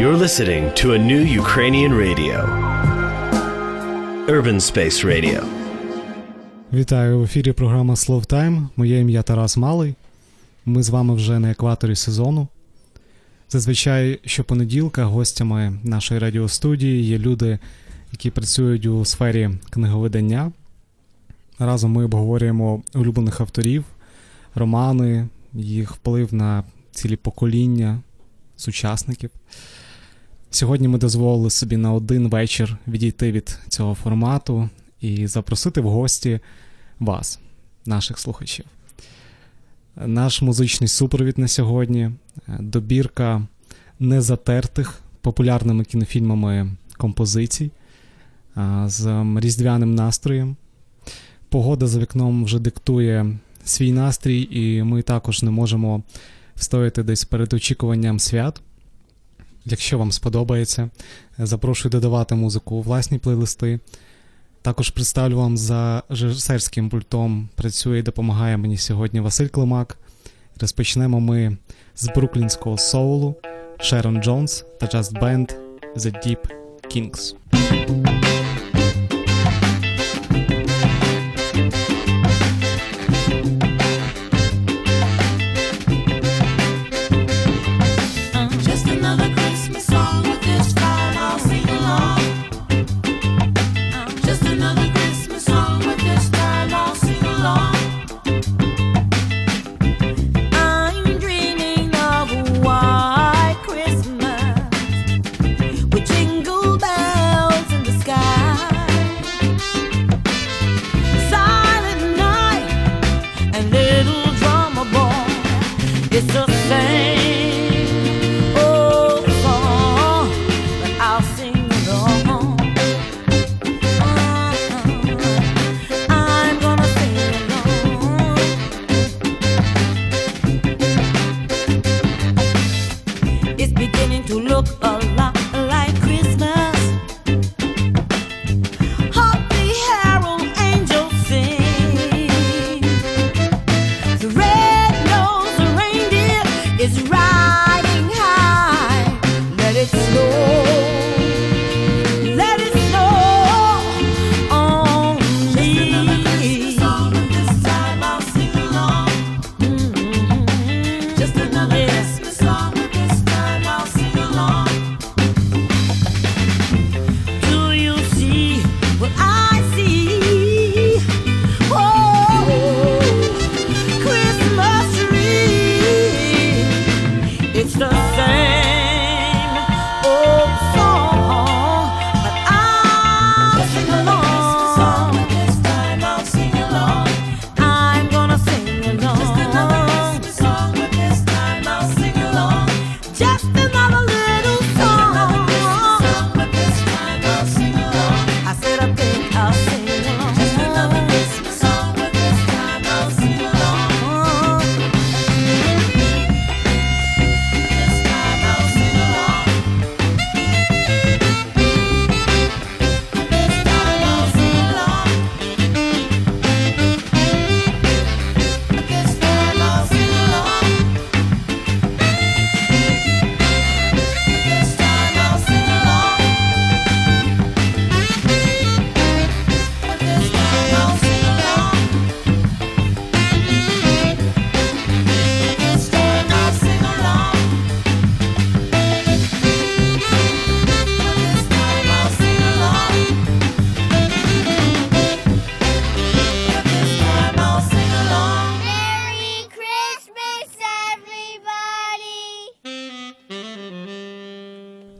You're listening to a new Ukrainian radio. Urban Space Radio. Вітаю в ефірі програма Slow Time. Моє ім'я Тарас Малий. Ми з вами вже на екваторі сезону. Зазвичай щопонеділка гостями нашої радіостудії є люди, які працюють у сфері книговидання. Разом ми обговорюємо улюблених авторів, романи, їх вплив на цілі покоління сучасників. Сьогодні ми дозволили собі на один вечір відійти від цього формату і запросити в гості вас, наших слухачів. Наш музичний супровід на сьогодні добірка незатертих популярними кінофільмами композицій з різдвяним настроєм. Погода за вікном вже диктує свій настрій, і ми також не можемо встояти десь перед очікуванням свят. Якщо вам сподобається, запрошую додавати музику у власні плейлисти. Також представлю вам за режисерським пультом працює і допомагає мені сьогодні Василь Климак. Розпочнемо ми з бруклінського соулу Шерон Джонс та Band The Deep Kings.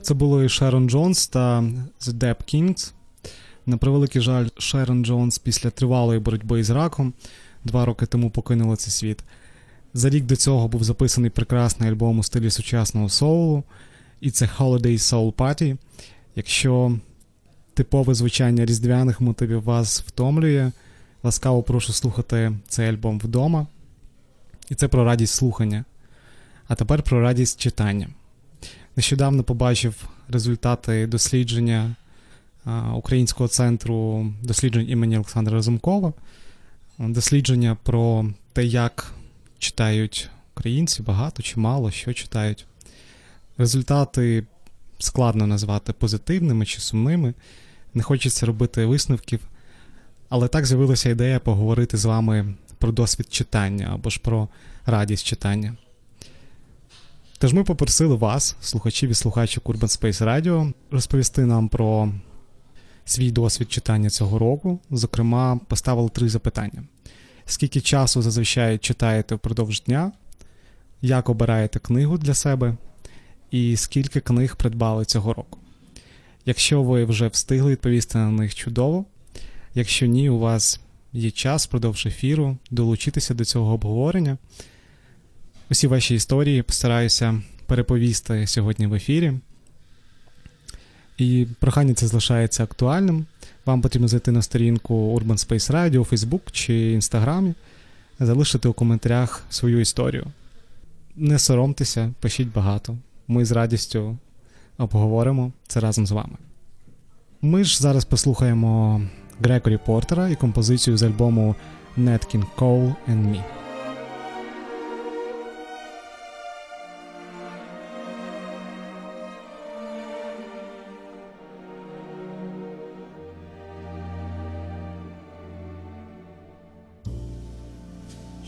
Це були Шерон Джонс та The Depp Kings. На превеликий жаль, Шерон Джонс після тривалої боротьби із раком два роки тому покинула цей світ. За рік до цього був записаний прекрасний альбом у стилі сучасного соулу, і це Holiday Soul Party. Якщо типове звучання різдвяних мотивів вас втомлює, ласкаво прошу слухати цей альбом вдома. І це про радість слухання. А тепер про радість читання. Нещодавно побачив результати дослідження Українського центру досліджень імені Олександра Разумкова. Дослідження про те, як читають українці, багато чи мало, що читають. Результати складно назвати позитивними чи сумними. Не хочеться робити висновків. Але так з'явилася ідея поговорити з вами про досвід читання або ж про радість читання. Тож ми попросили вас, слухачів і слухачів Urban Space Radio, розповісти нам про свій досвід читання цього року. Зокрема, поставили три запитання: скільки часу зазвичай читаєте впродовж дня, як обираєте книгу для себе, і скільки книг придбали цього року. Якщо ви вже встигли відповісти на них чудово, якщо ні, у вас є час впродовж ефіру долучитися до цього обговорення. Усі ваші історії постараюся переповісти сьогодні в ефірі. І прохання це залишається актуальним. Вам потрібно зайти на сторінку Urban Space Radio у Facebook чи Інстаграмі, залишити у коментарях свою історію. Не соромтеся, пишіть багато. Ми з радістю обговоримо це разом з вами. Ми ж зараз послухаємо Грегорі Портера і композицію з альбому Nat King Cole and Me.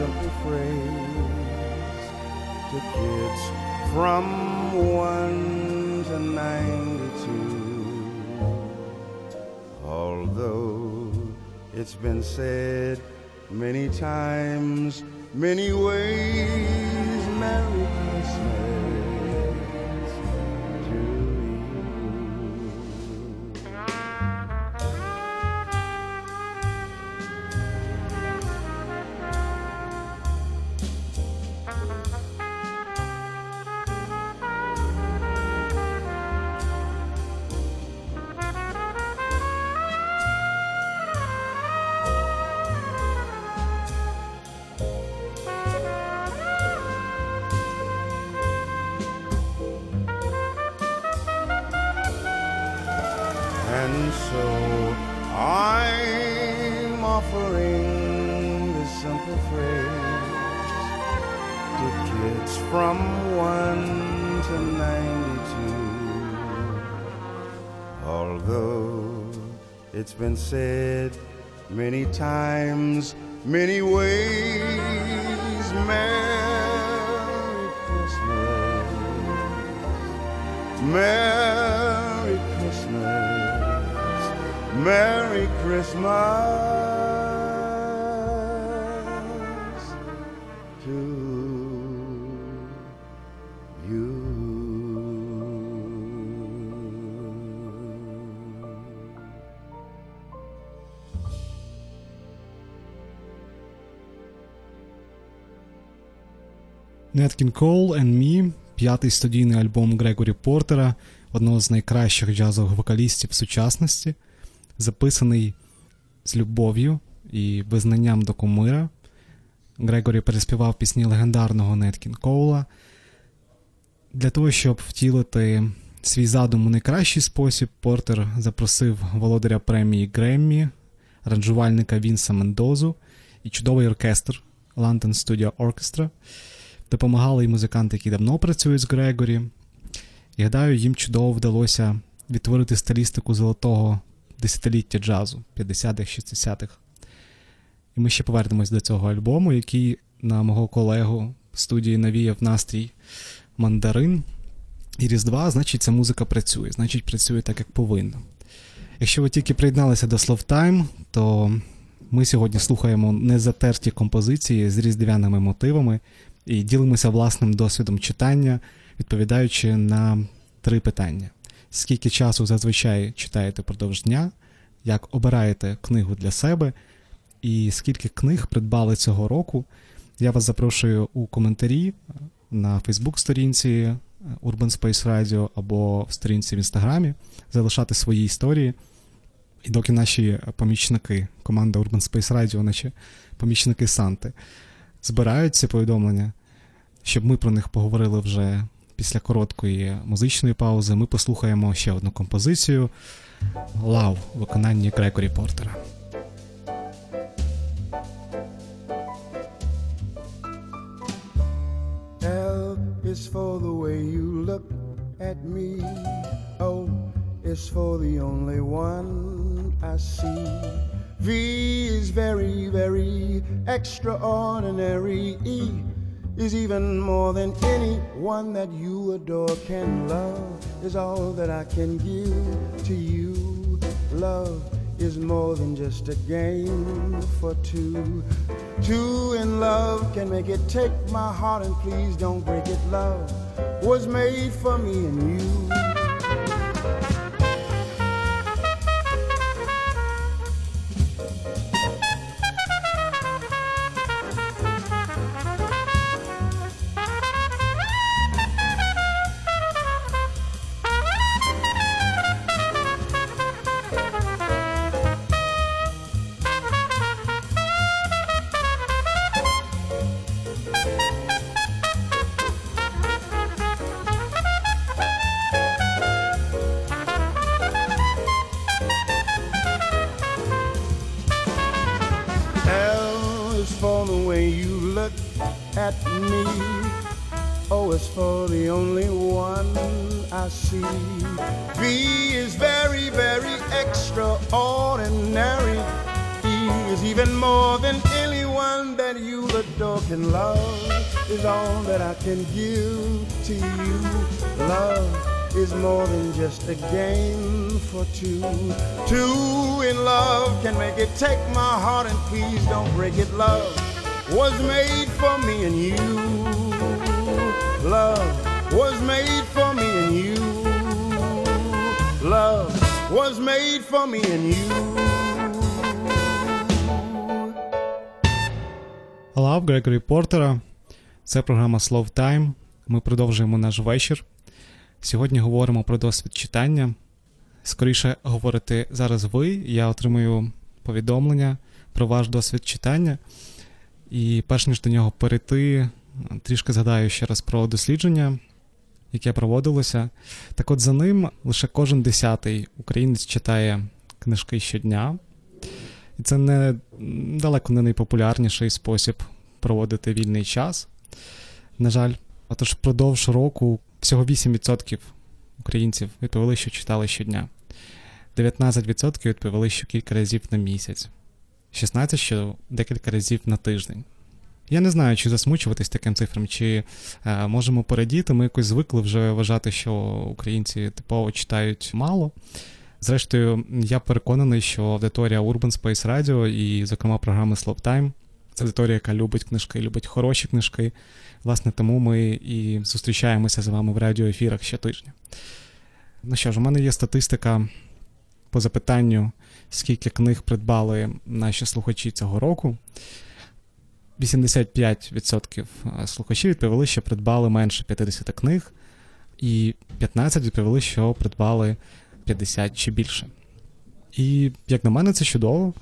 simple phrase to kids from 1 to 92. Although it's been said many times, many ways, Merry Christmas. Merry Christmas to you. Nat King Cole and Me, п'ятий студійний альбом Грегорі Портера, одного з найкращих джазових вокалістів сучасності, записаний з любов'ю і визнанням до кумира. Грегорі переспівав пісні легендарного Нет Кінг Коула для того, щоб втілити свій задум у найкращий спосіб, Портер запросив володаря премії Греммі, аранжувальника Вінса Мендозу і чудовий оркестр London Studio Orchestra. Допомагали й музиканти, які давно працюють з Грегорі. І гадаю, їм чудово вдалося відтворити стилістику золотого десятиліття джазу 50-х, 60-х. І ми ще повернемось до цього альбому, який на мого колегу в студії навіяв настрій мандарин і Різдва, значить, ця музика працює, значить, працює так, як повинна. Якщо ви тільки приєдналися до Словтайм, то ми сьогодні слухаємо незатерті композиції з різдвяними мотивами і ділимося власним досвідом читання, відповідаючи на три питання: скільки часу зазвичай читаєте продовж дня, як обираєте книгу для себе, і скільки книг придбали цього року. Я вас запрошую у коментарі на Фейсбук-сторінці Urban Space Radio або в сторінці в інстаграмі, залишати свої історії. І доки наші помічники, команда Urban Space Radio, наче помічники Санти, збирають ці повідомлення, щоб ми про них поговорили вже після короткої музичної паузи, ми послухаємо ще одну композицію Лав виконанні Грегорі Портера. Is for the way you look at me. O is for the only one I see. V is very, very extraordinary. E is even more than anyone that you adore can love, is all that I can give to you. Love is more than just a game for two. Two in love can make it. Take my heart and please don't break it. Love was made for me and you. Even more than anyone that you adore can love. Is all that I can give to you. Love is more than just a game for two. Two in love can make it. Take my heart and please don't break it. Love was made for me and you. Love was made for me and you. Love was made for me and you. Лав Грегорі Портера. Це програма Slow Time. Ми продовжуємо наш вечір. Сьогодні говоримо про досвід читання. Скоріше говорите зараз ви. Я отримую повідомлення про ваш досвід читання. І перш ніж до нього перейти, трішки згадаю ще раз про дослідження, яке проводилося. Так от за ним лише кожен десятий українець читає книжки щодня. І це не далеко не найпопулярніший спосіб проводити вільний час. На жаль, отож впродовж року всього 8% українців відповіли, що читали щодня. 19% відповіли, що кілька разів на місяць, 16% що декілька разів на тиждень. Я не знаю, чи засмучуватись таким цифрам, чи е, можемо порадіти. Ми якось звикли вже вважати, що українці типово читають мало. Зрештою, я переконаний, що аудиторія Urban Space Radio і, зокрема, програми Slow Time це аудиторія, яка любить книжки, любить хороші книжки. Власне, тому ми і зустрічаємося з вами в радіоефірах щотижня. Ну що ж, у мене є статистика по запитанню, скільки книг придбали наші слухачі цього року. 85% слухачів відповіли, що придбали менше 50 книг, і 15 відповіли, що придбали 50 чи більше. І, як на мене, це чудово.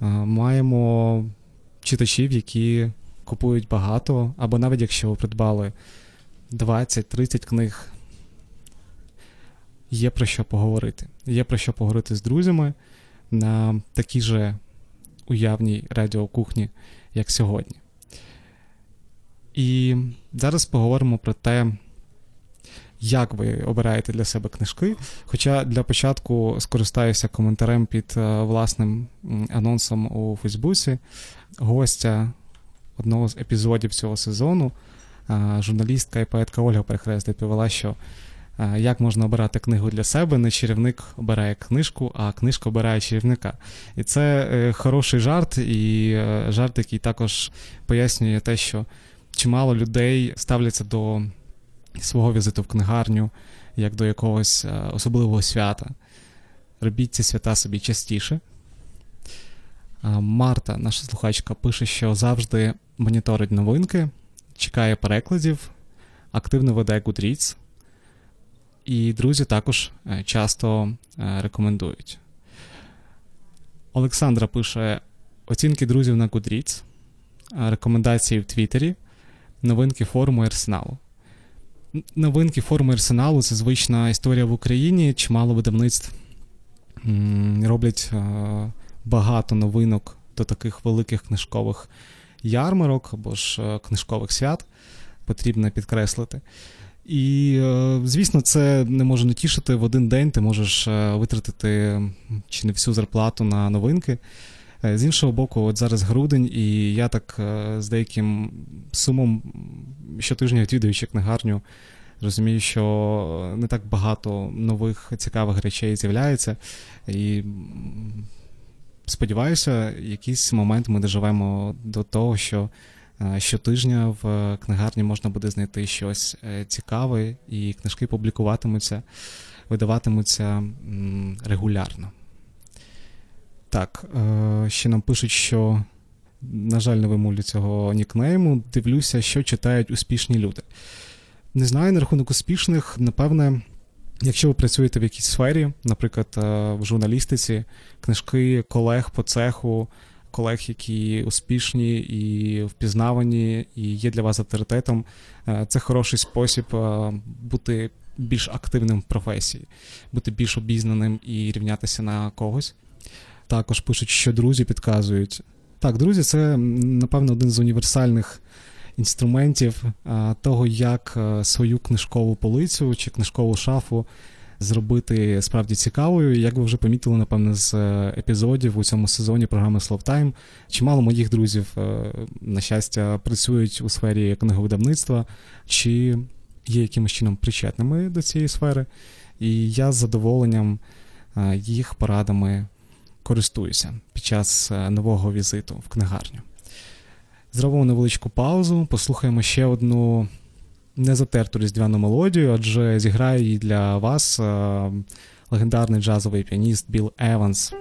Маємо читачів, які купують багато, або навіть якщо ви придбали 20-30 книг, є про що поговорити. Є про що поговорити з друзями на такій же уявній радіокухні, як сьогодні. І зараз поговоримо про те, як ви обираєте для себе книжки. Хоча для початку скористаюся коментарем під е, власним анонсом у Фейсбуці гостя одного з епізодів цього сезону, е, журналістка і поетка Ольга Перехрест доповіла, що е, як можна обирати книгу для себе, не чарівник обирає книжку, а книжка обирає чарівника. І це хороший жарт, і жарт, який також пояснює те, що чимало людей ставляться до свого візиту в книгарню як до якогось е, особливого свята. Робіть ці свята собі частіше. Марта, наша слухачка, пише, що завжди моніторить новинки, чекає перекладів, активно веде Goodreads. І друзі також е, часто е, рекомендують. Олександра пише: оцінки друзів на Goodreads, е, рекомендації в Твіттері, новинки форуму і арсеналу. Новинки форуму і арсеналу це звична історія в Україні. Чимало видавництв роблять е, багато новинок до таких великих книжкових ярмарок або ж е, книжкових свят, потрібно підкреслити. І, е, звісно, це не може не тішити. В один день ти можеш витратити чи не всю зарплату на новинки. Е, З іншого боку, от зараз грудень, і я так е, з деяким сумом щотижня відвідуючи книгарню, розумію, що не так багато нових цікавих речей з'являється. І сподіваюся, якийсь момент ми доживемо до того, що е, щотижня в книгарні можна буде знайти щось цікаве, і книжки публікуватимуться, видаватимуться регулярно. Так, е, ще нам пишуть, що, на жаль, не вимовлю цього нікнейму. Дивлюся, що читають успішні люди. Не знаю на рахунок успішних, напевне, якщо ви працюєте в якійсь сфері, наприклад, е, в журналістиці, книжки колег по цеху, колег, які успішні і впізнавані, і є для вас авторитетом, е, це хороший спосіб бути більш активним в професії, бути більш обізнаним і рівнятися на когось. Також пишуть, що друзі підказують. Так, друзі, це напевно один з універсальних інструментів а, того, як е, свою книжкову полицю чи книжкову шафу зробити справді цікавою. Як ви вже помітили, напевно, з е, епізодів у цьому сезоні програми Словтайм, чимало моїх друзів, е, на щастя, працюють у сфері книговидавництва, чи є якимось чином причетними до цієї сфери. І я з задоволенням е, їх порадами користуюся під час е, нового візиту в книгарню. Зробимо невеличку паузу, послухаємо ще одну незатерту різдвяну мелодію, адже зіграє її для вас е, легендарний джазовий піаніст Білл Еванс.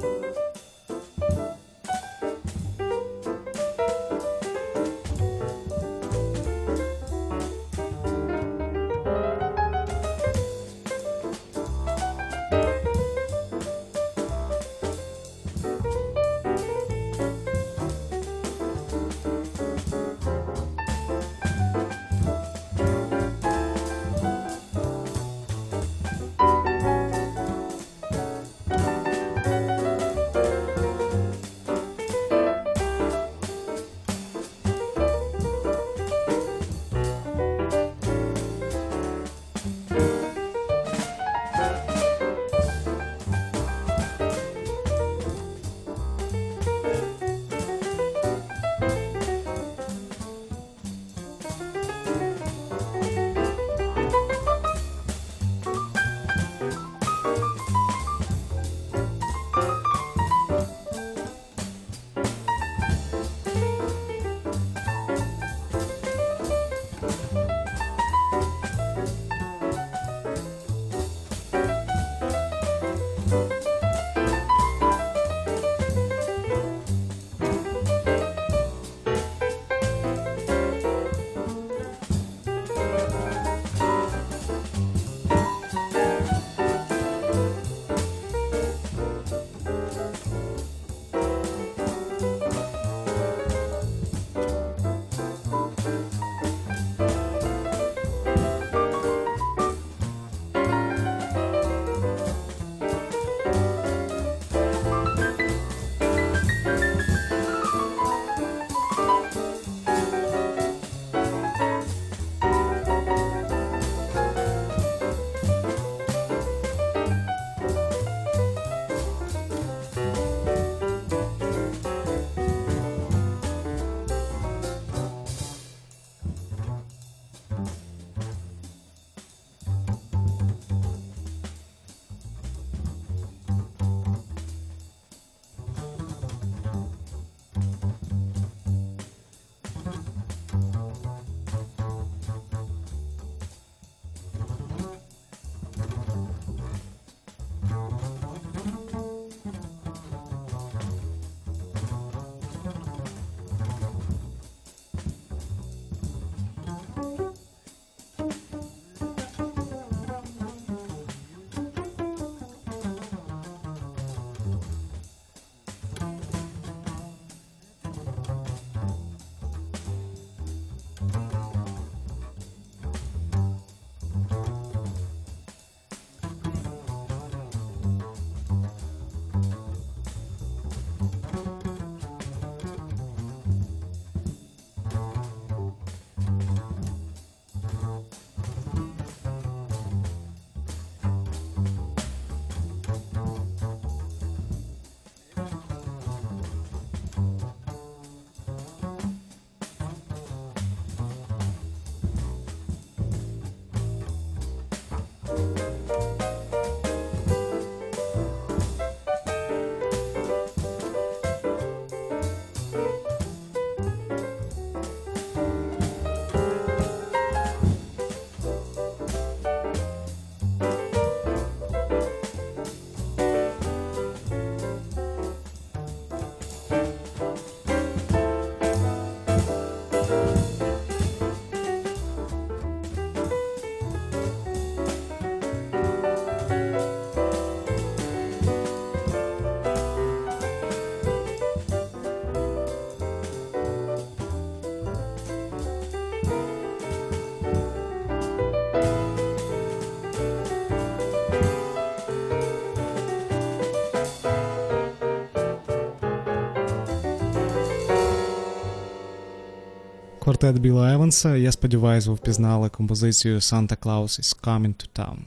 Квартет Біла Еванса. Я сподіваюся, ви впізнали композицію Santa Claus is Coming to Town.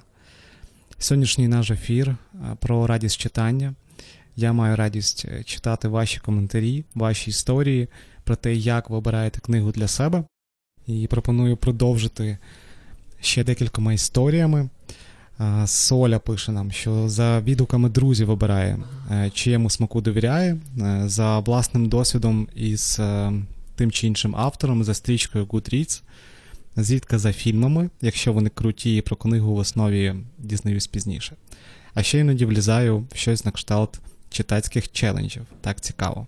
Сьогоднішній наш ефір про радість читання. Я маю радість е, читати ваші коментарі, ваші історії про те, як ви обираєте книгу для себе. І пропоную продовжити ще декількома історіями. Соля пише нам, що за відгуками друзів обирає, е, чиєму смаку довіряє, е, за власним досвідом із тим чи іншим автором, за стрічкою Goodreads, зрідка за фільмами, якщо вони круті і про книгу в основі дізнаюсь пізніше. А ще іноді влізаю в щось на кшталт читацьких челенджів. Так цікаво.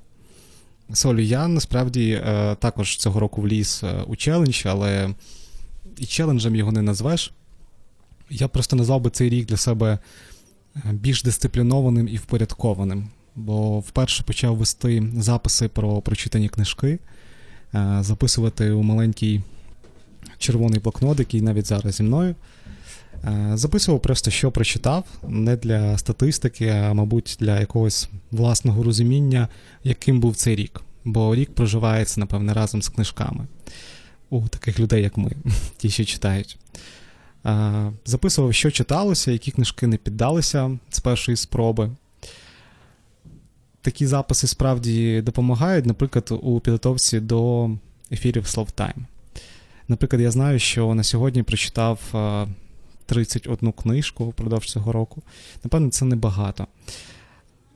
Солю, я насправді е, також цього року вліз е, у челендж, але і челенджем його не назвеш. Я просто назвав би цей рік для себе е, більш дисциплінованим і впорядкованим. Бо вперше почав вести записи про прочитані книжки, записувати у маленький червоний блокнот, який навіть зараз зі мною. Е, Записував просто, що прочитав, не для статистики, а мабуть, для якогось власного розуміння, яким був цей рік. Бо рік проживається, напевне, разом з книжками у таких людей, як ми, ті, що читають. Е, Записував, що читалося, які книжки не піддалися з першої спроби. Такі записи справді допомагають, наприклад, у підготовці до ефірів Словтайм. Наприклад, я знаю, що на сьогодні прочитав е, 31 книжку впродовж цього року. Напевно, це небагато.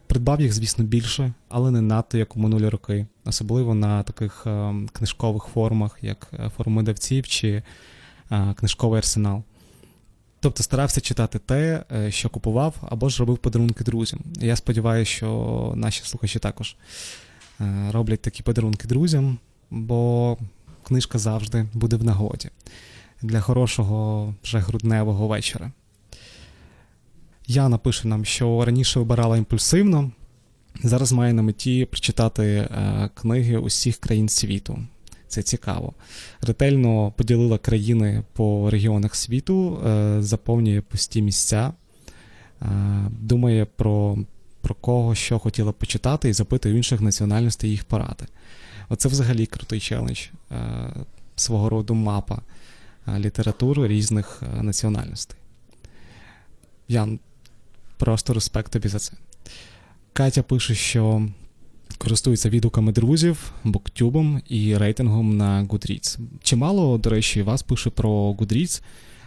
Придбав їх, звісно, більше, але не надто, як у минулі роки, особливо на таких е, книжкових форумах, як е, форум видавців чи е, книжковий арсенал. Тобто старався читати те, е, що купував, або ж робив подарунки друзям. Я сподіваюся, що наші слухачі також е, роблять такі подарунки друзям, бо книжка завжди буде в нагоді для хорошого вже грудневого вечора. Яна пише нам, що раніше обирала імпульсивно, зараз має на меті прочитати е, книги усіх країн світу. Це цікаво. Ретельно поділила країни по регіонах світу, е, заповнює пусті місця, е, думає про, про кого що хотіла почитати, і запитує інших національностей їх поради. Оце взагалі крутий челендж, е, свого роду мапа літератури різних національностей. Ян, просто респект тобі за це. Катя пише, що користується відгуками друзів, буктюбом і рейтингом на Goodreads. Чимало, до речі, вас пише про Goodreads.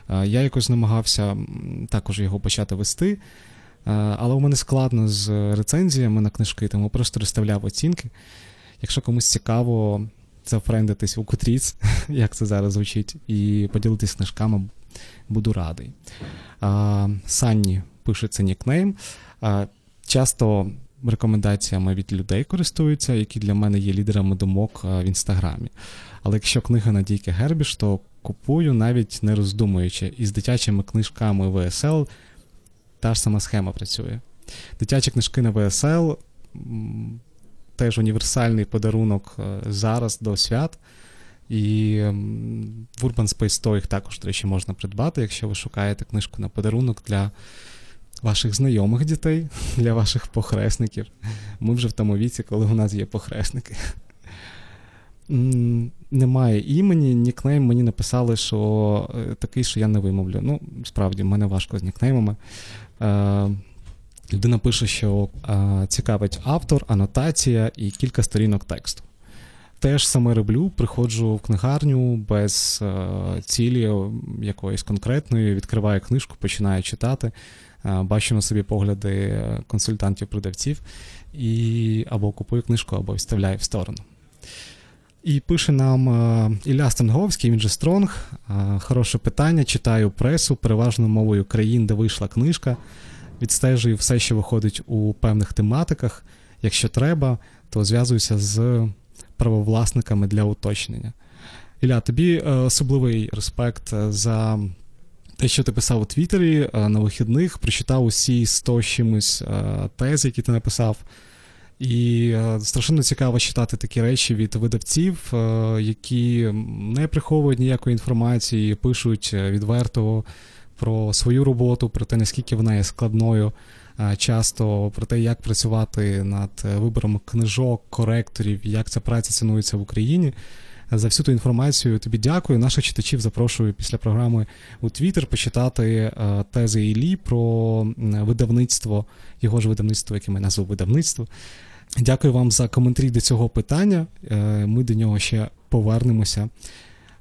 Я якось намагався також його почати вести, але у мене складно з рецензіями на книжки, тому просто розставляв оцінки. Якщо комусь цікаво зафрендитись у Goodreads, як це зараз звучить, і поділитись книжками, буду радий. Санні пише це нікнейм. Часто рекомендаціями від людей користуються, які для мене є лідерами думок в інстаграмі. Але якщо книга Надійки Гербіш, то купую навіть не роздумуючи. І з дитячими книжками ВСЛ та ж сама схема працює. Дитячі книжки на ВСЛ теж універсальний подарунок е, зараз до свят. І в Urban Space 100 їх також, до речі, можна придбати, якщо ви шукаєте книжку на подарунок для ваших знайомих дітей, для ваших похресників. Ми вже в тому віці, коли у нас є похресники. Немає імені, нікнейм мені написали, що е, такий, що я не вимовлю. Ну, справді, в мене важко з нікнеймами. Е, людина пише, що е, цікавить автор, анотація і кілька сторінок тексту. теж саме роблю. Приходжу в книгарню без е, цілі якоїсь конкретної, відкриваю книжку, починаю читати, бачу на собі погляди консультантів-продавців і або купую книжку, або вставляю в сторону. І пише нам е, Ілля Станговський, він же Стронг. Е, Хороше питання. Читаю пресу, переважно мовою країн, де вийшла книжка. Відстежую все, що виходить у певних тематиках. Якщо треба, то зв'язуюся з правовласниками для уточнення. Ілля, тобі е, особливий респект е, за те, що ти писав у Твіттері е, на вихідних, прочитав усі 100 чимось е, тез, які ти написав. І е, страшенно цікаво читати такі речі від видавців, які не приховують ніякої інформації, пишуть відверто про свою роботу, про те, наскільки вона є складною, часто про те, як працювати над вибором книжок, коректорів, як ця праця цінується в Україні. За всю ту інформацію тобі дякую. Наших читачів запрошую після програми у Твіттер почитати е, тези Іллі про видавництво, його ж видавництво, яке ми назву видавництво. Дякую вам за коментарі до цього питання. Е, Ми до нього ще повернемося.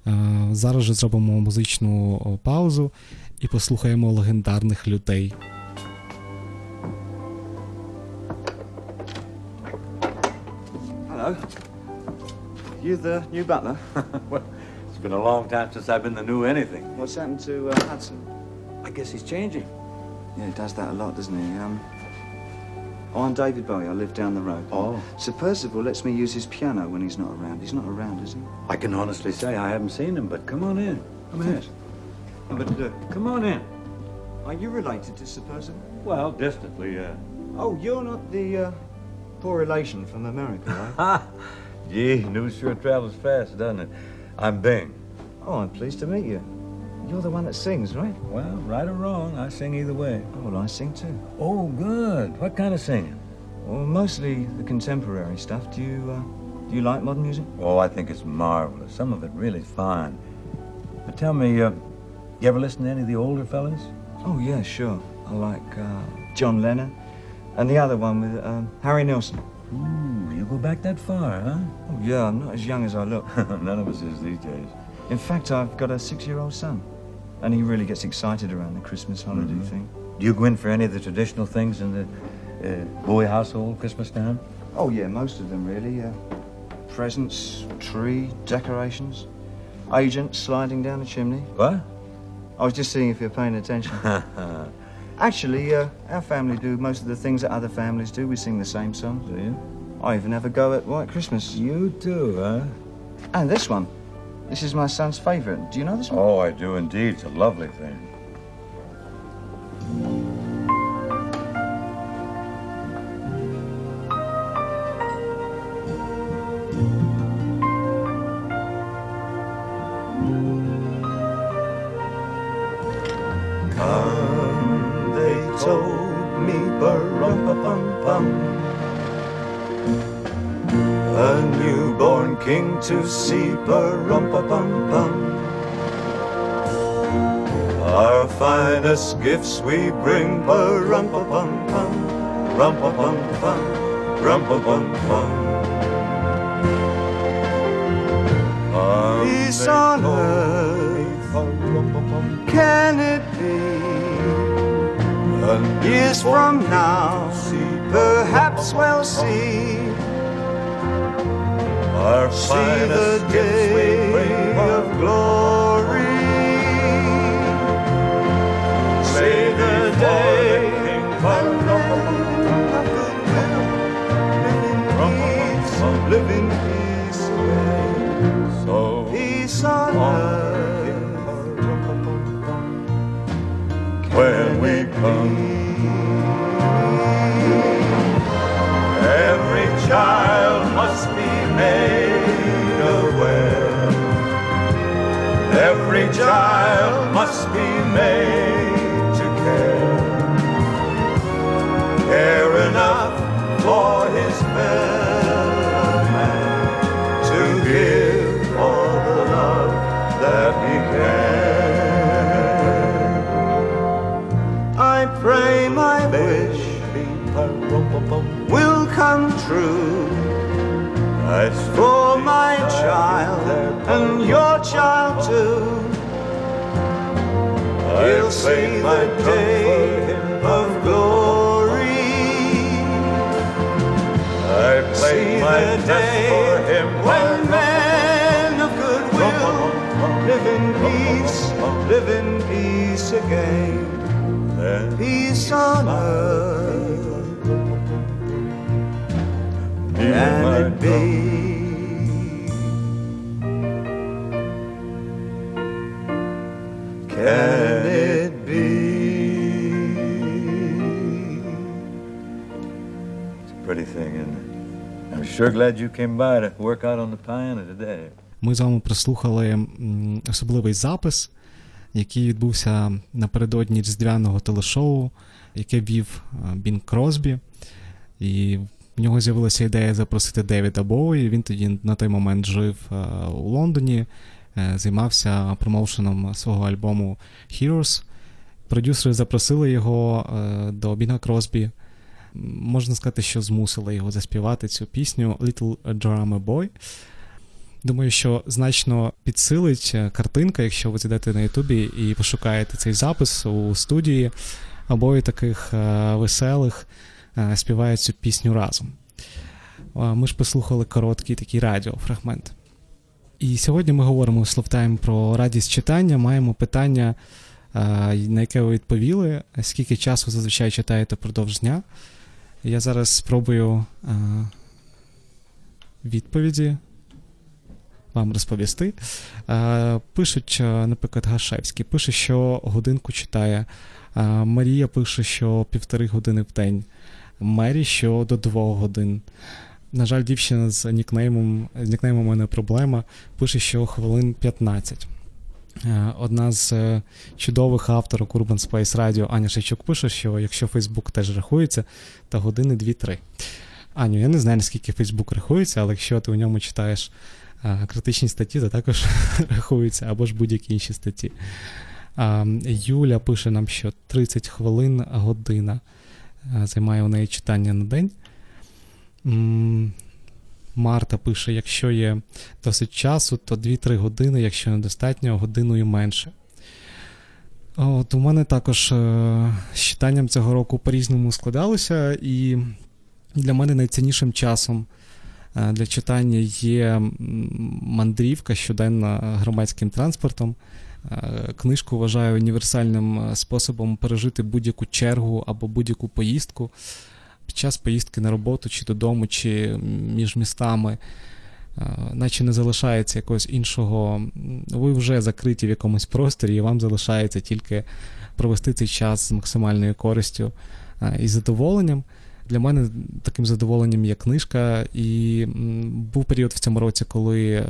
Е, Зараз же зробимо музичну паузу і послухаємо легендарних людей. Hello. You the new butler? well, it's been a long time since I've been the new anything. What's happened to uh, Hudson? I guess he's changing. Yeah, he does that a lot, doesn't he? Um, oh, I'm David Bowie. I live down the road. Oh. Sir Percival lets me use his piano when he's not around. He's not around, is he? I can honestly say I haven't seen him, but come on in. Come in. But uh, Come on in. are you related to Sir Percival? Well, distantly, yeah. Oh, you're not the uh, poor relation from America? Ha! Gee, news sure travels fast, doesn't it? I'm Bing. oh, I'm pleased to meet you. You're the one that sings, right? Well, right or wrong, I sing either way. Oh, well, I sing too. Oh, good. What kind of singing? Well, mostly the contemporary stuff. Do you uh, do you like modern music? Oh, I think it's marvelous. Some of it really fine. But tell me, uh, you ever listen to any of the older fellas? Oh yeah, sure. I like uh, John Lennon, and the other one with um, Harry Nilsson. Ooh, you go back that far, huh? Oh yeah, I'm not as young as I look. None of us is these days. In fact, I've got a six-year-old son, and he really gets excited around the Christmas holiday Mhm. thing. Do you go in for any of the traditional things in the uh, Bowie household Christmas time? Oh yeah, most of them really. Uh, presents, tree, decorations, agents sliding down the chimney. What? I was just seeing if you're paying attention. Actually, uh, our family do most of the things that other families do. We sing the same songs. Do you? I even have a go at White Christmas. You do, huh? And this one. This is my son's favourite. Do you know this one? Oh, I do indeed. It's a lovely thing. Finest gifts we bring, bum bum bum rum bum bum rum bum bum Peace on earth, can it be? Years from now, perhaps we'll see. Our see the day of glory. Peace when we come. Every child must be made aware. Every child must be made come true. It's for my child and your child too. He'll see the day of glory. I see the day when men of goodwill live in peace, live in peace again. Peace on earth. Can it be? Can it be? It's a pretty thing, isn't it? Ми з вами прослухали особливий запис, який відбувся напередодні різдвяного телешоу, яке вів е, Бін Кросбі. І в нього з'явилася ідея запросити Девіда Боуї. Він тоді на той момент жив е, у Лондоні, е, займався промоушеном свого альбому Heroes. Продюсери запросили його е, до Біна Кросбі. Можна сказати, що змусили його заспівати цю пісню Little Drummer Boy. Думаю, що значно підсилить картинка, якщо ви зайдете на Ютубі і пошукаєте цей запис у студії, обоє таких е, веселих співають цю пісню разом. Е, Ми ж послухали короткий такий радіофрагмент. І сьогодні ми говоримо у Словтайм про радість читання. Маємо питання, е, на яке ви відповіли. Скільки часу зазвичай читаєте впродовж дня? Я зараз спробую е, відповіді вам розповісти. Е, Пишуть, е, наприклад, Гашевський пише, що годинку читає. Е, Марія пише, що півтори години в день. Мері, що до двох годин. На жаль, дівчина з нікнеймом, з нікнеймом у мене проблема. Пише, що хвилин 15. Е, Одна з е, чудових авторок Urban Space Radio Аня Шевчук пише, що якщо Facebook теж рахується, то години 2-3. Аню, я не знаю, наскільки Facebook рахується, але якщо ти у ньому читаєш критичні статті, то також рахуються, або ж будь-які інші статті. Юля пише нам, що 30 хвилин година займає у неї читання на день. Марта пише: якщо є досить часу, то 2-3 години, якщо недостатньо, годину і менше. От у мене також е, з читанням цього року по-різному складалося, і для мене найціннішим часом е, для читання є мандрівка щоденна громадським транспортом. Е, Книжку вважаю універсальним е, способом пережити будь-яку чергу або будь-яку поїздку під час поїздки на роботу, чи додому, чи між містами. Е, Наче не залишається якогось іншого. Ви вже закриті в якомусь просторі, і вам залишається тільки провести цей час з максимальною користю і задоволенням. Для мене таким задоволенням є книжка, і був період в цьому році, коли е,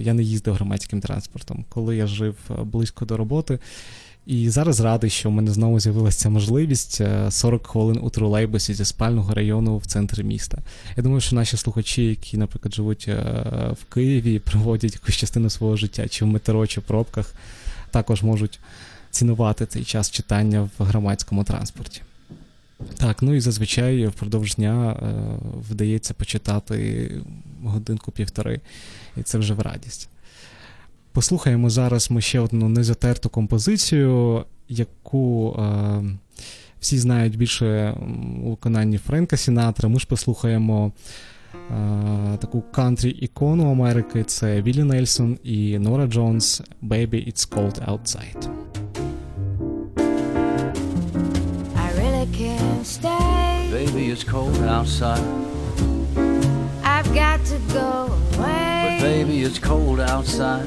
я не їздив громадським транспортом, коли я жив е, близько до роботи. І зараз радий, що в мене знову з'явилася можливість е, 40 хвилин у тролейбусі зі спального району в центрі міста. Я думаю, що наші слухачі, які, наприклад, живуть е, в Києві, проводять якусь частину свого життя, чи в метро, чи в пробках, також можуть цінувати цей час читання в громадському транспорті. Так, ну і зазвичай впродовж дня е, вдається почитати годинку-півтори, і це вже в радість. Послухаємо зараз ми ще одну незатерту композицію, яку е, всі знають більше у виконанні Френка Сінатра. Ми ж послухаємо е, таку кантрі-ікону Америки. Це Віллі Нельсон і Нора Джонс «Baby, it's cold outside». Stay. Baby, it's cold outside. I've got to go away. But baby, it's cold outside.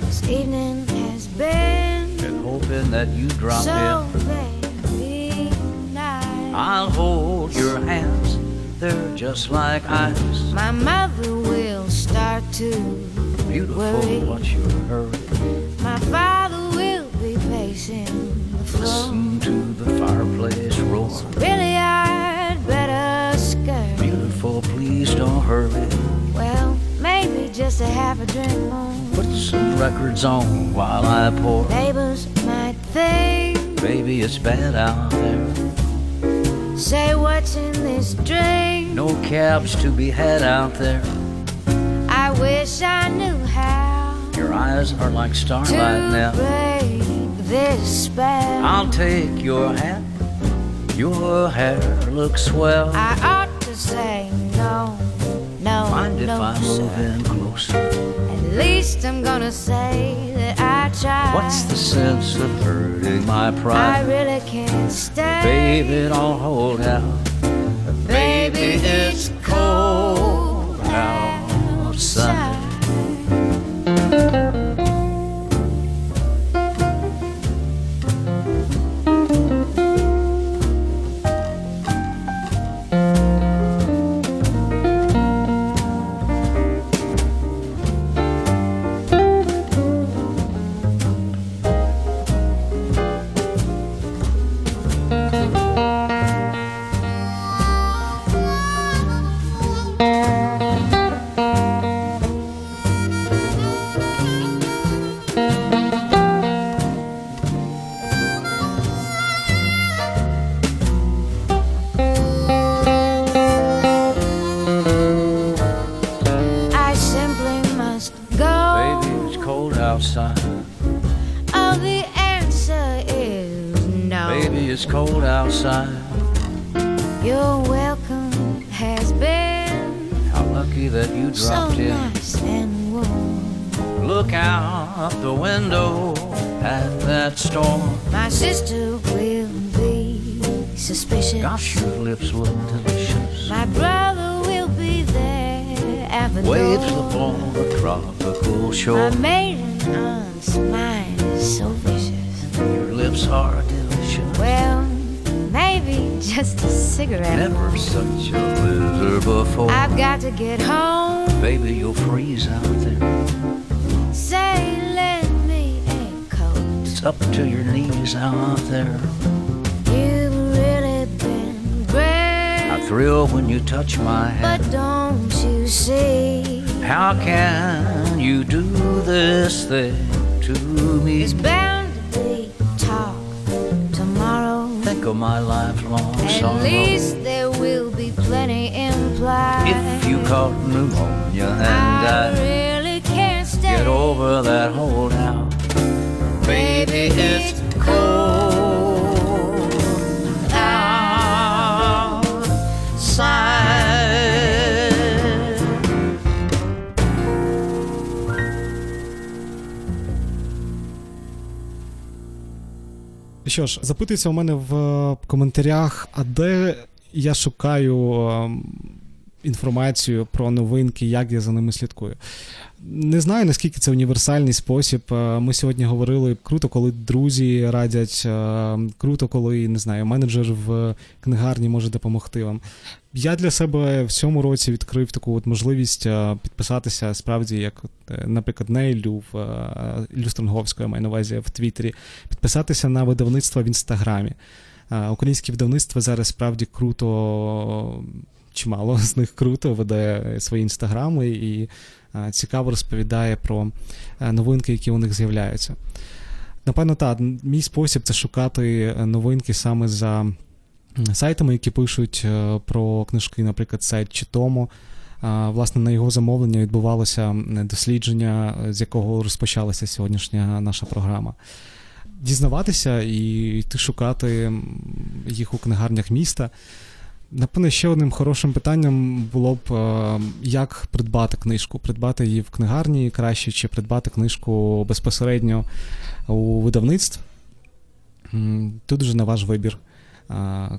This evening has been And hoping that you drop so in. very nice. I'll hold your hands. They're just like ice. My mother will start to Beautiful, worry. what's your hurry? My father will be floor. Listen to the fireplace roar. Really, I'd better scurry. Beautiful, please don't hurry. Well, maybe just a half a drink more. Put some records on while I pour. Neighbors might think, Baby, it's bad out there. say what's in this drink. no cabs to be had out there. I wish I knew how Your eyes are like starlight now. break this spell. I'll take your hat. Your hair looks swell. I ought to say no, no, Mind if no, I move in closer. At least I'm gonna say that I tried. What's the sense of hurting my pride? I really can't stay. Baby, don't hold out. Baby, before. I've got to get home. Baby, you'll freeze out there. Say, lend me a coat. It's up to your knees out there. You've really been great. I thrill when you touch my hand. But don't you see? How can you do this thing to me? There's bound my lifelong At sorrow. least there will be plenty implied. If you caught pneumonia and I I really can't stay. get over that holdout, baby, it's cold outside. Що ж, запитується у мене в е, коментарях, а де я шукаю ем, інформацію про новинки, як я за ними слідкую. Не знаю, наскільки це універсальний спосіб. Е, Ми сьогодні говорили круто, коли друзі радять, е, круто, коли не знаю, менеджер в книгарні може допомогти вам. Я для себе в цьому році відкрив таку от можливість е, підписатися справді, як, наприклад, Нейлю в Іллю маю на увазі в Твіттері, підписатися на видавництво в інстаграмі. Українське видавництво зараз справді круто, чимало з них круто веде свої інстаграми і е, цікаво розповідає про е, новинки, які у них з'являються. Напевно, так, мій спосіб це шукати е, новинки саме за сайтами, які пишуть про книжки, наприклад, сайт Читомо. А, Власне, на його замовлення відбувалося дослідження, з якого розпочалася сьогоднішня наша програма. Дізнаватися і йти шукати їх у книгарнях міста. Напевно, ще одним хорошим питанням було б, е, як придбати книжку. Придбати її в книгарні краще, чи придбати книжку безпосередньо у видавництв. Тут вже на ваш вибір.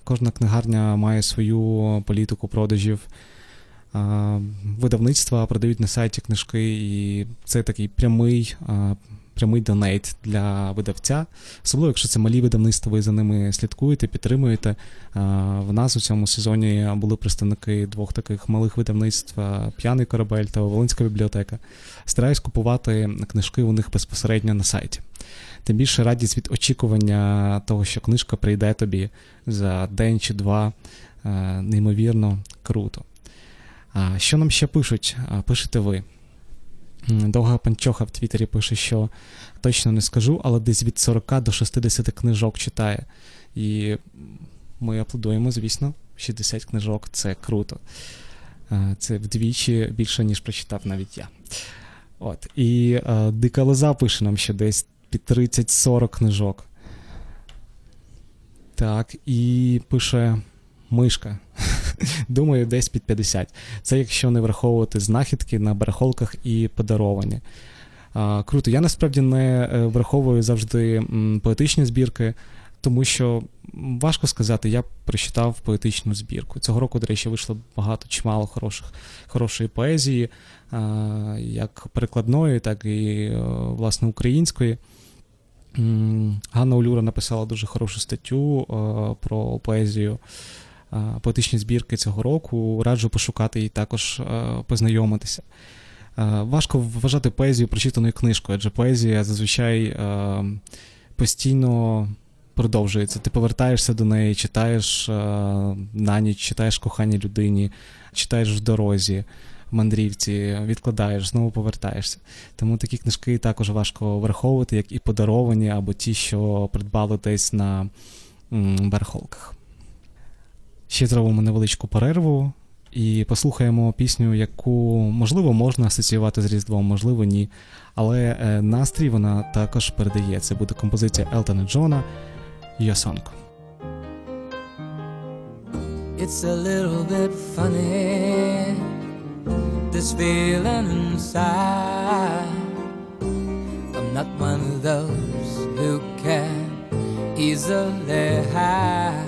Кожна книгарня має свою політику продажів. Видавництва продають на сайті книжки, і це такий прямий, прямий донейт для видавця. Особливо, якщо це малі видавництва, ви за ними слідкуєте, підтримуєте. В нас у цьому сезоні були представники двох таких малих видавництв: П'яний корабель та Волинська бібліотека. Стараюсь купувати книжки у них безпосередньо на сайті. Тим більше радість від очікування того, що книжка прийде тобі за день чи два. Неймовірно круто. Що нам ще пишуть? Пишете ви. Довга панчоха в Твіттері пише, що точно не скажу, але десь від 40 до 60 книжок читає. І ми аплодуємо, звісно. 60 книжок це круто. Е, Це вдвічі більше, ніж прочитав навіть я. От. І е, Дика Лоза пише нам ще десь під 30-40 книжок. Так, і пише мишка. Думаю, десь під 50. Це якщо не враховувати знахідки на барахолках і подаровані. Круто. Я насправді не е, враховую завжди поетичні збірки, тому що важко сказати, я прочитав поетичну збірку. Цього року, до речі, вийшло багато чимало хороших, хорошої поезії, а, як перекладної, так і е, власне української. Ганна Олюра написала дуже хорошу статтю е, про поезію е, поетичні збірки цього року. Раджу пошукати і також е, познайомитися. Е, Важко вважати поезію прочитаною книжкою, адже поезія зазвичай е, постійно продовжується. Ти повертаєшся до неї, читаєш е, на ніч, читаєш коханій людині, читаєш в дорозі, мандрівці, відкладаєш, знову повертаєшся. Тому такі книжки також важко враховувати, як і подаровані, або ті, що придбали десь на м, барахолках. Ще зробимо невеличку перерву і послухаємо пісню, яку можливо можна асоціювати з Різдвом, можливо, ні. Але е, настрій вона також передає. Це буде композиція Елтона Джона Song. It's a little bit funny, this feeling inside. I'm not one of those who can easily hide.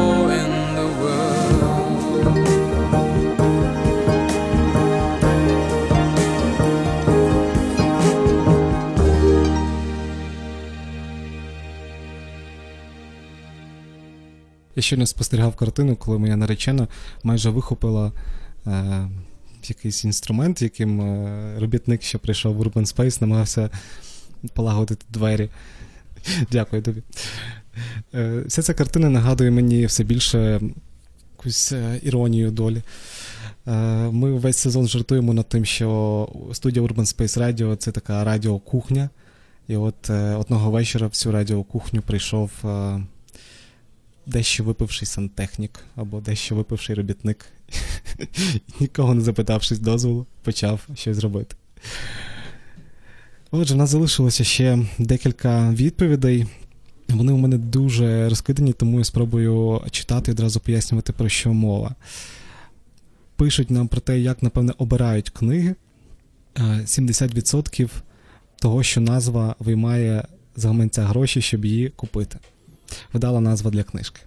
Я щойно спостерігав картину, коли моя наречена майже вихопила е, якийсь інструмент, яким е, робітник, що прийшов в Urban Space, намагався полагодити двері. Дякую тобі. Е, Вся ця картина нагадує мені все більше якусь е, іронію долі. Е, Ми весь сезон жартуємо над тим, що студія Urban Space Radio це така радіокухня. І от е, одного вечора в цю радіокухню прийшов дещо випивший сантехнік або дещо випивший робітник. Нікого не запитавшись дозволу, почав щось робити. Отже, в нас залишилося ще декілька відповідей. Вони у мене дуже розкидані, тому я спробую читати і одразу пояснювати, про що мова. Пишуть нам про те, як, напевне, обирають книги. Е, 70% того, що назва виймає з гаманця гроші, щоб її купити. Вдала назва для книжки.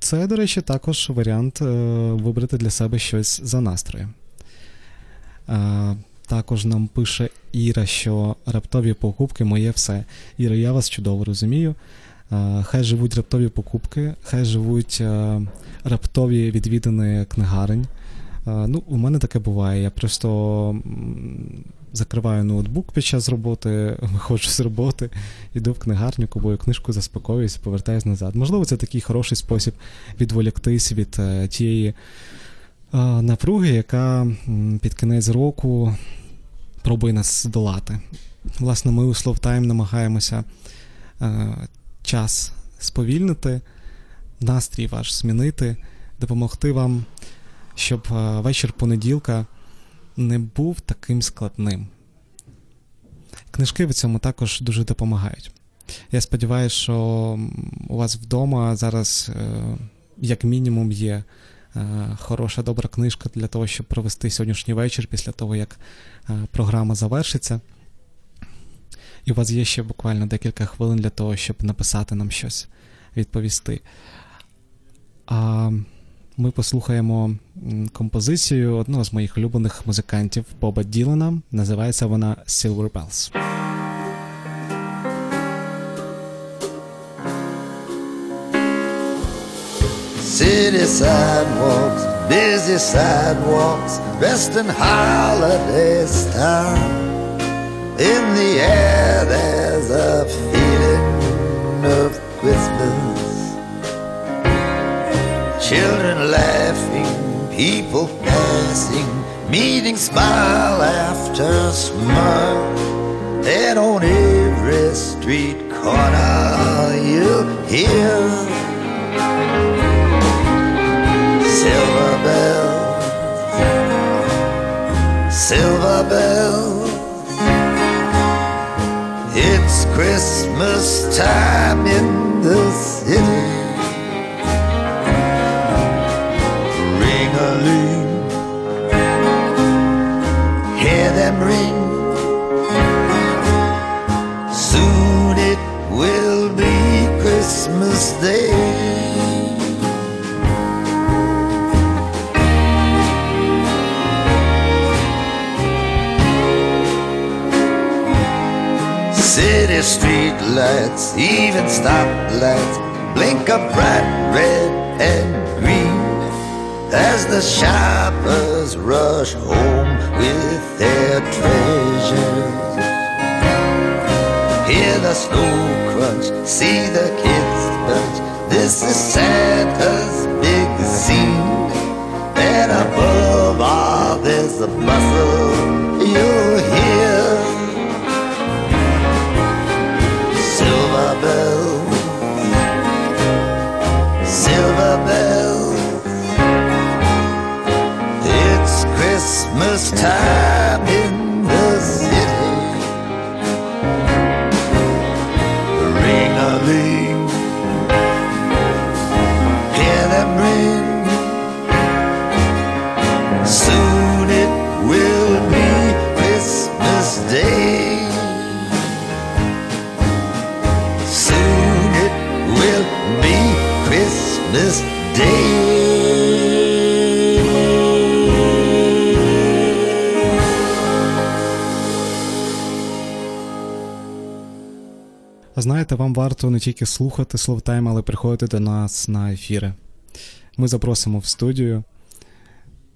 Це, до речі, також варіант е, вибрати для себе щось за настроєм. Е, також нам пише Іра, що раптові покупки моє все. Іра, я вас чудово розумію. Е, Хай живуть раптові покупки, хай живуть е, раптові відвідини книгарень. Е, Ну, у мене таке буває. Я просто закриваю ноутбук під час роботи, виходжу з роботи, йду в книгарню, купую книжку, заспокоююсь, повертаюсь назад. Можливо, це такий хороший спосіб відволіктись від е, тієї е, напруги, яка під кінець року пробує нас здолати. Власне, ми у Slow Time намагаємося е, час сповільнити, настрій ваш змінити, допомогти вам, щоб вечір понеділка не був таким складним. Книжки в цьому також дуже допомагають. Я сподіваюся, що у вас вдома зараз, е, як мінімум, є е, хороша добра книжка для того, щоб провести сьогоднішній вечір після того, як е, програма завершиться. І у вас є ще буквально декілька хвилин для того, щоб написати нам щось, відповісти. А ми послухаємо композицію одного з моїх улюблених музикантів Боба Ділана. Називається вона Silver sidewalks, busy sidewalks, dressed in holiday style. In the air, there's a feeling laughing, people passing, meeting smile after smile. And on every street corner, you'll hear silver bells, silver bells. It's Christmas time in the city. Ring. Soon it will be Christmas Day. City street lights, even stoplights, blink a bright red and green as the shoppers rush home with their treasures. Hear the snow crunch, see the kids bunch. This is Santa's big scene. And above all, there's a bustle you'll А вам варто не тільки слухати Словтайм, але приходити до нас на ефіри. Ми запросимо в студію.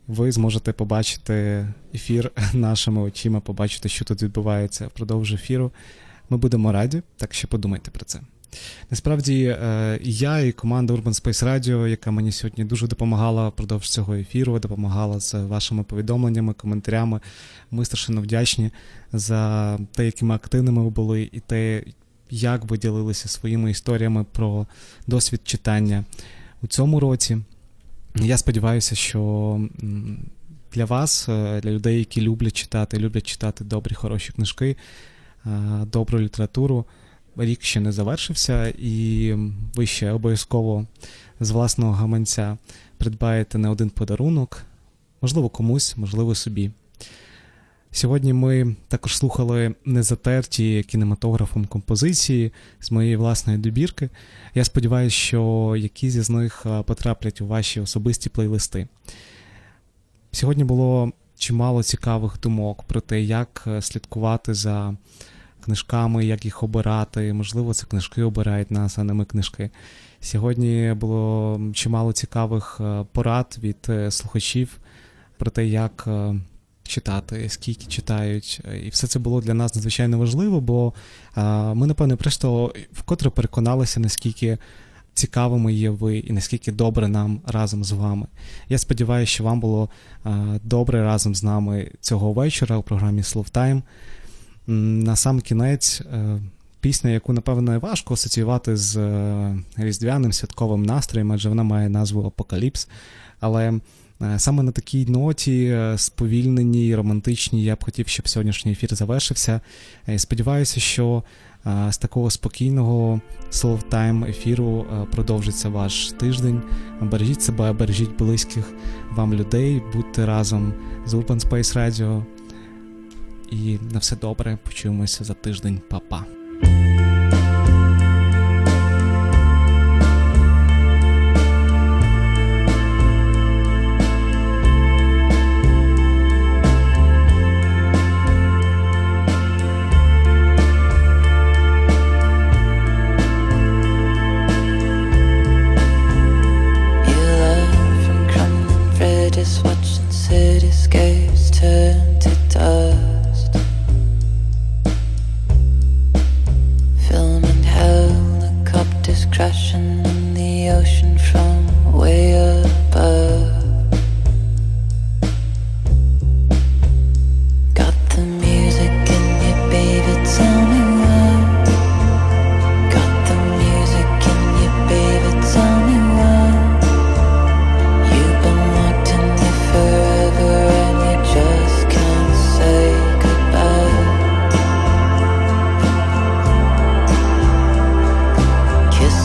Ви зможете побачити ефір нашими очима, побачити, що тут відбувається впродовж ефіру. Ми будемо раді, так що подумайте про це. Насправді, е, я і команда Urban Space Radio, яка мені сьогодні дуже допомагала впродовж цього ефіру, допомагала з вашими повідомленнями, коментарями. Ми страшенно вдячні за те, якими активними ви були, і те, як ви ділилися своїми історіями про досвід читання у цьому році. Я сподіваюся, що для вас, е, для людей, які люблять читати, люблять читати добрі, хороші книжки, е, добру літературу. Рік ще не завершився, і ви ще обов'язково з власного гаманця придбаєте не один подарунок, можливо, комусь, можливо, собі. Сьогодні ми також слухали незатерті кінематографом композиції з моєї власної добірки. Я сподіваюся, що якісь із них потраплять у ваші особисті плейлисти. Сьогодні було чимало цікавих думок про те, як слідкувати за книжками, як їх обирати. Можливо, це книжки обирають нас, а не ми книжки. Сьогодні було чимало цікавих порад від слухачів про те, як читати, скільки читають. І все це було для нас надзвичайно важливо, бо ми, напевне, просто вкотре переконалися, наскільки цікавими є ви і наскільки добре нам разом з вами. Я сподіваюся, що вам було добре разом з нами цього вечора у програмі Словтайм. На сам кінець. Пісня, яку, напевно, важко асоціювати з різдвяним святковим настроєм, адже вона має назву Апокаліпс. Але саме на такій ноті, сповільненій, романтичній, я б хотів, щоб сьогоднішній ефір завершився. Сподіваюся, що з такого спокійного словтайм ефіру продовжиться ваш тиждень. Бережіть себе, бережіть близьких вам людей, будьте разом з Urban Space Radio. І на все добре. Почуємося за тиждень, Па-па.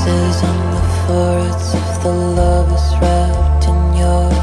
In on the foreheads of the lovers wrapped in your